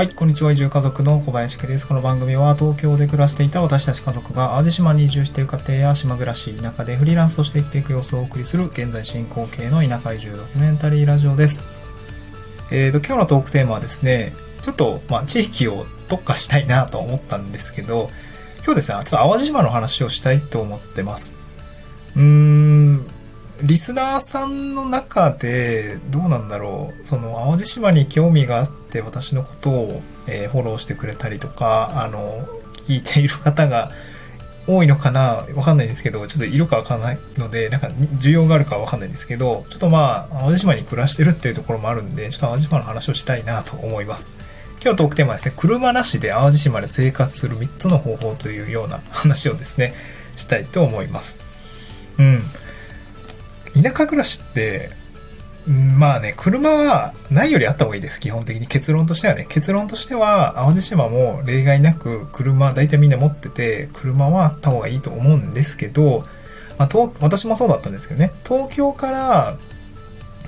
はい、こんにちは。移住家族の小林家です。この番組は東京で暮らしていた私たち家族が淡路島に移住している家庭や島暮らし、田舎でフリーランスとして生きていく様子をお送りする現在進行形の田舎移住ドキュメンタリーラジオです。えーと、今日のトークテーマはですね、ちょっと、まあ、地域を特化したいなと思ったんですけど、今日ですね、ちょっと淡路島の話をしたいと思ってます。うーん、リスナーさんの中で、どうなんだろう、その、淡路島に興味があって私のことを、え、フォローしてくれたりとか、あの、聞いている方が多いのかなわかんないんですけど、ちょっといるかわかんないので、なんか、需要があるかわかんないんですけど、ちょっとまあ、淡路島に暮らしてるっていうところもあるんで、ちょっと淡路島の話をしたいなと思います。今日トークテーマはですね、車なしで淡路島で生活する3つの方法というような話をですね、したいと思います。うん。田舎暮らしって、まあね、車はないよりあった方がいいです。基本的に。結論としてはね。結論としては、淡路島も例外なく車、大体みんな持ってて、車はあった方がいいと思うんですけど、まあ、私もそうだったんですけどね。東京から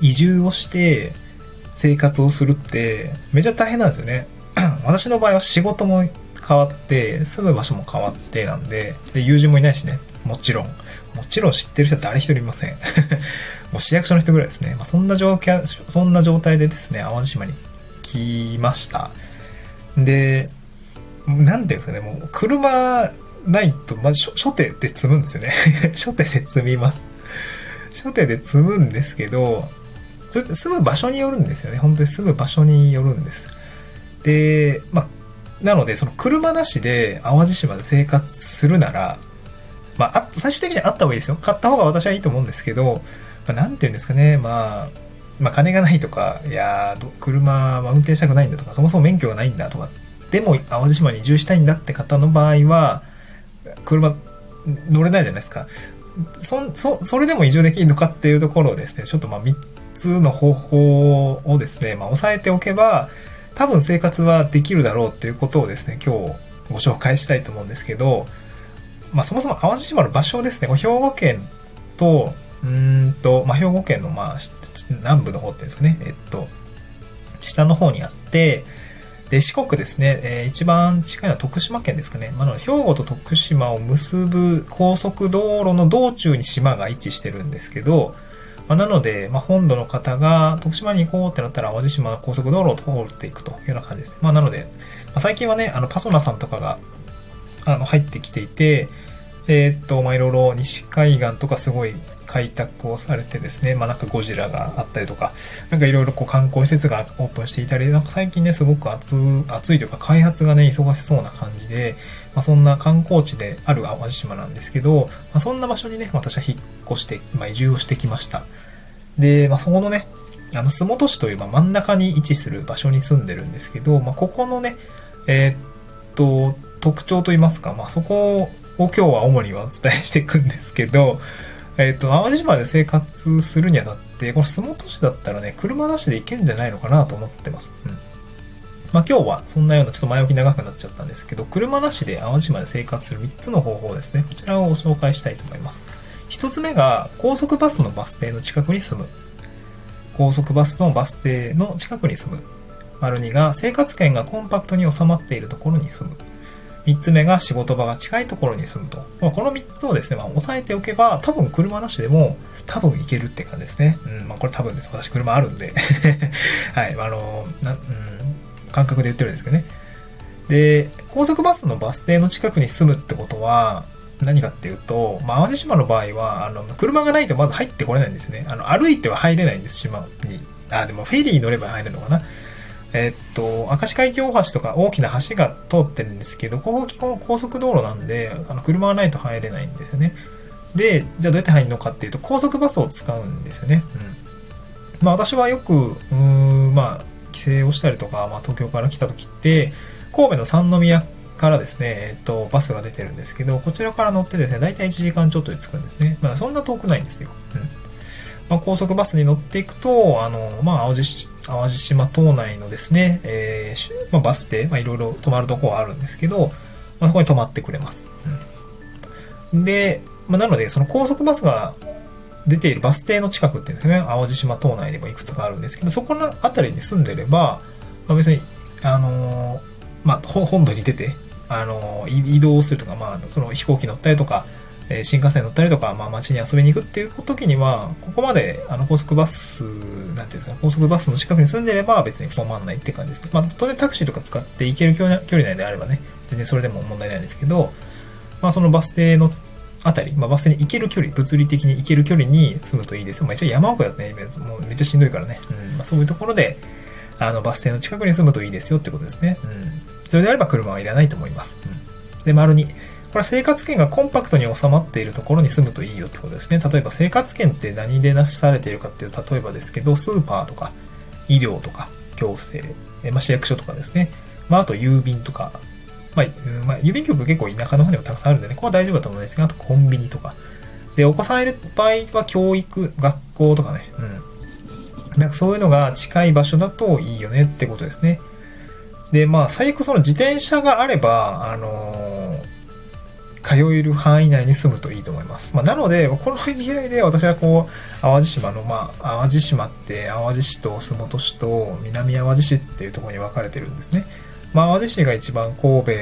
移住をして生活をするって、めちゃ大変なんですよね。私の場合は仕事も変わって、住む場所も変わってなんで、で、友人もいないしね。もちろん。もちろん知ってる人は誰一人いません。もう市役所の人ぐらいですね。まあ、そんな状況、そんな状態でですね、淡路島に来ました。で、なんていうんですかね、もう車ないと、まあ、初手で積むんですよね。初手で積みます。初手で積むんですけど、それって住む場所によるんですよね。本当に住む場所によるんです。で、まあ、なので、その車なしで淡路島で生活するなら、まあ、最終的にはあった方がいいですよ。買った方が私はいいと思うんですけど、まあ、なんて言うんですかね、まあ、まあ、金がないとか、いや車は運転したくないんだとか、そもそも免許がないんだとか、でも淡路島に移住したいんだって方の場合は、車乗れないじゃないですか。そ、そ、それでも移住できるのかっていうところをですね、ちょっとまあ3つの方法をですね、まあ押さえておけば、多分生活はできるだろうっていうことをですね、今日ご紹介したいと思うんですけど、まあ、そもそも淡路島の場所ですね、兵庫県と、うんと、まあ、兵庫県の、まあ、南部の方ってですかね、えっと、下の方にあって、で、四国ですね、えー、一番近いのは徳島県ですかね。まあ、兵庫と徳島を結ぶ高速道路の道中に島が位置してるんですけど、まあ、なので、まあ、本土の方が徳島に行こうってなったら淡路島の高速道路を通っていくというような感じですね。まあ、なので、まあ、最近はね、あの、パソナさんとかが、あの、入ってきていて、えー、っと、まあ、いろいろ西海岸とかすごい開拓をされてですね、まあ、なんかゴジラがあったりとか、なんかいろいろこう観光施設がオープンしていたり、なんか最近ね、すごく暑、暑いというか開発がね、忙しそうな感じで、まあ、そんな観光地である淡路島なんですけど、まあ、そんな場所にね、私は引っ越して、まあ、移住をしてきました。で、まあ、そこのね、あの、洲本市という、ま、真ん中に位置する場所に住んでるんですけど、まあ、ここのね、えー、っと、特徴といいますか、まあ、そこを今日は主にお伝えしていくんですけど、えっ、ー、と、淡路島で生活するにあたって、この洲本市だったらね、車なしで行けんじゃないのかなと思ってます。うん。まあ今日はそんなようなちょっと前置き長くなっちゃったんですけど、車なしで淡路島で生活する3つの方法ですね。こちらをご紹介したいと思います。1つ目が、高速バスのバス停の近くに住む。高速バスのバス停の近くに住む。丸2が、生活圏がコンパクトに収まっているところに住む。3つ目が仕事場が近いところに住むと。まあ、この3つをですね、まあ、押さえておけば、多分車なしでも、多分行けるって感じですね。うん、まあ、これ多分です。私車あるんで。はい、あの、な、うん、感覚で言ってるんですけどね。で、高速バスのバス停の近くに住むってことは、何かっていうと、まあ、淡路島の場合は、あの、車がないとまず入ってこれないんですよね。あの、歩いては入れないんです、島に。あ、でもフェリー乗れば入るのかな。えっと、明石海峡大橋とか大きな橋が通ってるんですけど、ここ基本高速道路なんで、あの車がないと入れないんですよね。で、じゃあどうやって入るのかっていうと、高速バスを使うんですよね。うん。まあ私はよく、うーん、まあ、帰省をしたりとか、まあ東京から来た時って、神戸の三宮からですね、えっと、バスが出てるんですけど、こちらから乗ってですね、だいたい1時間ちょっとで着くんですね。まあそんな遠くないんですよ。うん。まあ、高速バスに乗っていくと、あの、まあ、淡路淡路島島内のですね、えー、まあ、バス停、まあ、いろいろ止まるとこはあるんですけど、まあ、そこに止まってくれます。うん、で、まあ、なので、その高速バスが出ているバス停の近くってですね、淡路島島内でもいくつかあるんですけど、そこの辺りに住んでれば、まあ、別に、あのーまあ、本土に出て、あのー移動するとか、まあ、その飛行機乗ったりとか、えー新幹線乗ったりとか、まあ、街に遊びに行くっていう時には、ここまで、あの、高速バス、なんていうんですか、高速バスの近くに住んでれば別に困らないって感じですね。まあ、当然タクシーとか使って行ける距離距離内であればね、全然それでも問題ないですけど、まあ、そのバス停のあたり、まあ、バス停に行ける距離、物理的に行ける距離に住むといいですよ。まあ、一応山奥だとね、もうめっちゃしんどいからね。うん。まあ、そういうところで、あの、バス停の近くに住むといいですよってことですね。うん。それであれば車はいらないと思います。うん。で、丸に、これ生活圏がコンパクトに収まっているところに住むといいよってことですね。例えば生活圏って何でなしされているかっていう、例えばですけど、スーパーとか、医療とか、行政、えまあ、市役所とかですね。まあ、あと郵便とか、まあ、まあ、郵便局結構田舎の方にもたくさんあるんでね、ここは大丈夫だと思うんですが、あとコンビニとか。で、お子さんいる場合は教育、学校とかね、うん。なんかそういうのが近い場所だといいよねってことですね。で、まあ、最悪その自転車があれば、あの通える範囲内に住むといいと思います。まあ、なので、この意味合いで私はこう、淡路島の、まあ、淡路島って淡路市と洲本市と南淡路市っていうところに分かれてるんですね。まあ、淡路市が一番神戸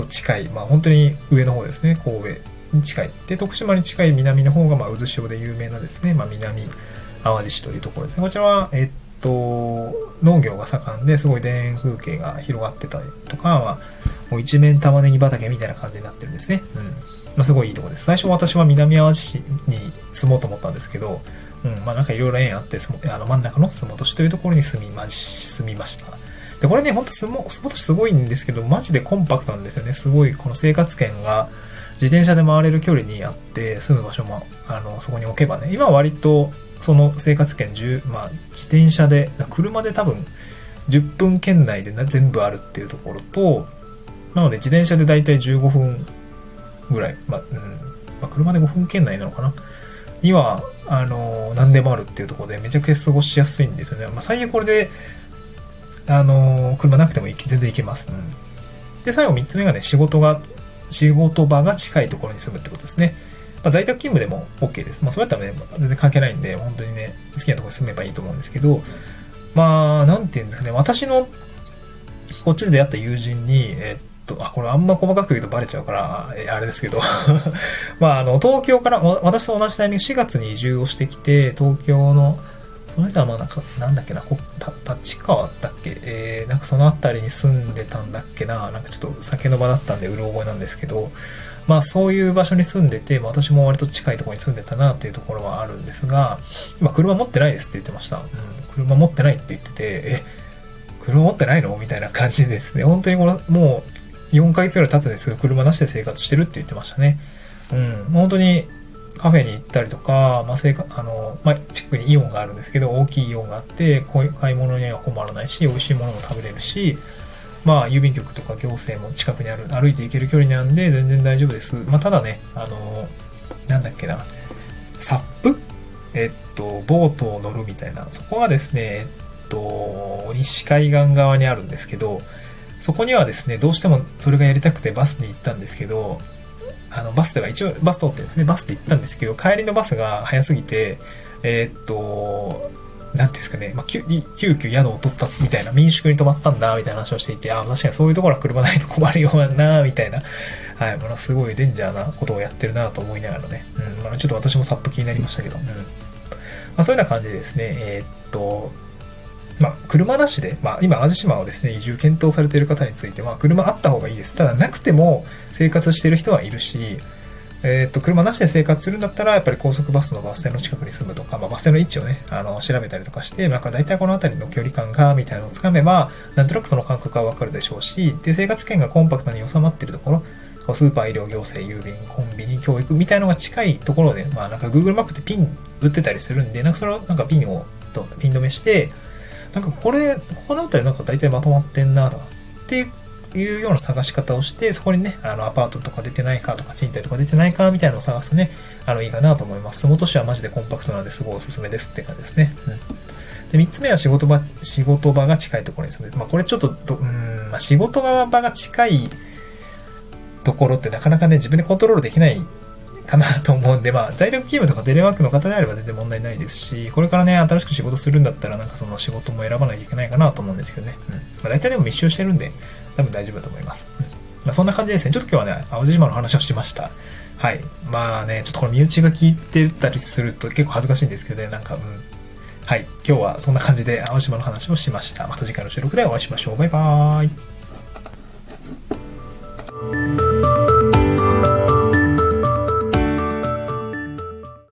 と近い、まあ、本当に上の方ですね、神戸に近い。で、徳島に近い南の方が、まあ、渦潮で有名なですね、まあ、南淡路市というところですね。こちらは、えっと、農業が盛んですごい田園風景が広がってたりとか、まあ、もう一面玉ねぎ畑みたいな感じになってるんですね。うん。まあ、すごいいいとこです。最初私は南淡路市に住もうと思ったんですけど、うん、まあなんかいろいろ縁あって、すもあの真ん中の洲本市というところに住みまし、住みました。で、これね、ほんと洲本市すごいんですけど、マジでコンパクトなんですよね。すごい、この生活圏が自転車で回れる距離にあって、住む場所も、あの、そこに置けばね、今は割と、その生活圏10、まあ、自転車で、車で多分、10分圏内で全部あるっていうところと、なので自転車でだいたい15分ぐらい、ま、うん、ま、車で5分圏内なのかなには、あの、何でもあるっていうところでめちゃくちゃ過ごしやすいんですよね。まあ、最悪これで、あの、車なくても全然行けます。うん。で、最後3つ目がね、仕事が、仕事場が近いところに住むってことですね。まあ、在宅勤務でも OK です。まあ、それだったらね、全然関係ないんで、本当にね、好きなところに住めばいいと思うんですけど、まあ、なんていうんですかね、私の、こっちで出会った友人に、えっと、あ、これあんま細かく言うとバレちゃうから、えあれですけど、まあ、あの、東京から、私と同じタイミング、4月に移住をしてきて、東京の、その人はまあなんか、なんだっけな、こた立川だっけ？えー、なんかその辺りに住んでたんだっけな、なんかちょっと酒の場だったんでうろ覚えなんですけど、まあそういう場所に住んでて、まあ私も割と近いところに住んでたなっていうところはあるんですが、今車持ってないですって言ってました。うん、車持ってないって言ってて、え、車持ってないの？みたいな感じですね。本当にこの、もう4ヶ月ぐらい経つんですけど、車なしで生活してるって言ってましたね。うん、本当にカフェに行ったりとか、まあ、生活、あの、まあ、近くにイオンがあるんですけど、大きいイオンがあって、こういう買い物には困らないし、美味しいものも食べれるし、まあ、郵便局とか行政も近くにある、歩いて行ける距離なんで、全然大丈夫です。まあ、ただね、あの、なんだっけな、サップえっと、ボートを乗るみたいな、そこがですね、えっと、西海岸側にあるんですけど、そこにはですね、どうしてもそれがやりたくてバスに行ったんですけど、あの、バスでは一応、バス通ってるんですね。バスで行ったんですけど、帰りのバスが早すぎて、えーっと、なんていうんですかね、まあ、急急遽宿を取ったみたいな、民宿に泊まったんだ、みたいな話をしていて、ああ、確かにそういうところは車ないと困るような、みたいな、はい、ものすごいデンジャーなことをやってるなと思いながらね、うん、まあ、ちょっと私もサップ気になりましたけど、うん。まあ、そういうような感じでですね、えーっと、まあ、車なしで、まあ、今、淡路島をですね、移住検討されている方については、車あった方がいいです。ただ、なくても生活してる人はいるし、えっと、車なしで生活するんだったら、やっぱり高速バスのバス停の近くに住むとか、まあ、バス停の位置をね、あの、調べたりとかして、なんか大体この辺りの距離感が、みたいなのをつかめば、なんとなくその感覚はわかるでしょうし、で、生活圏がコンパクトに収まっているところ、スーパー、医療、行政、郵便、コンビニ、教育みたいなのが近いところで、まあなんか Google マップってピン打ってたりするんで、なんかそれをなんかピンを、ピン止めして、なんかこれ、ここの辺りなんか大体まとまってんなとか、っていうような探し方をして、そこにね、あの、アパートとか出てないかとか、賃貸とか出てないかみたいなのを探すとね、あの、いいかなと思います。洲本市はマジでコンパクトなんですごいおすすめですって感じですね。うん。で、三つ目は仕事場、仕事場が近いところに住む。まあ、これちょっと、うん、まあ、仕事場が近いところってなかなかね、自分でコントロールできないかなと思うんで、まあ、在宅勤務とかテレワークの方であれば全然問題ないですし、これからね、新しく仕事するんだったら、なんかその仕事も選ばなきゃいけないかなと思うんですけどね。うん。まあ、大体でも密集してるんで、多分大丈夫だと思います。うん。まあ、そんな感じですね。ちょっと今日はね、淡路島の話をしました。はい。まあね、ちょっとこの身内が聞いてたりすると結構恥ずかしいんですけどね、なんか、うん。はい。今日はそんな感じで淡路島の話をしました。また次回の収録でお会いしましょう。バイバーイ。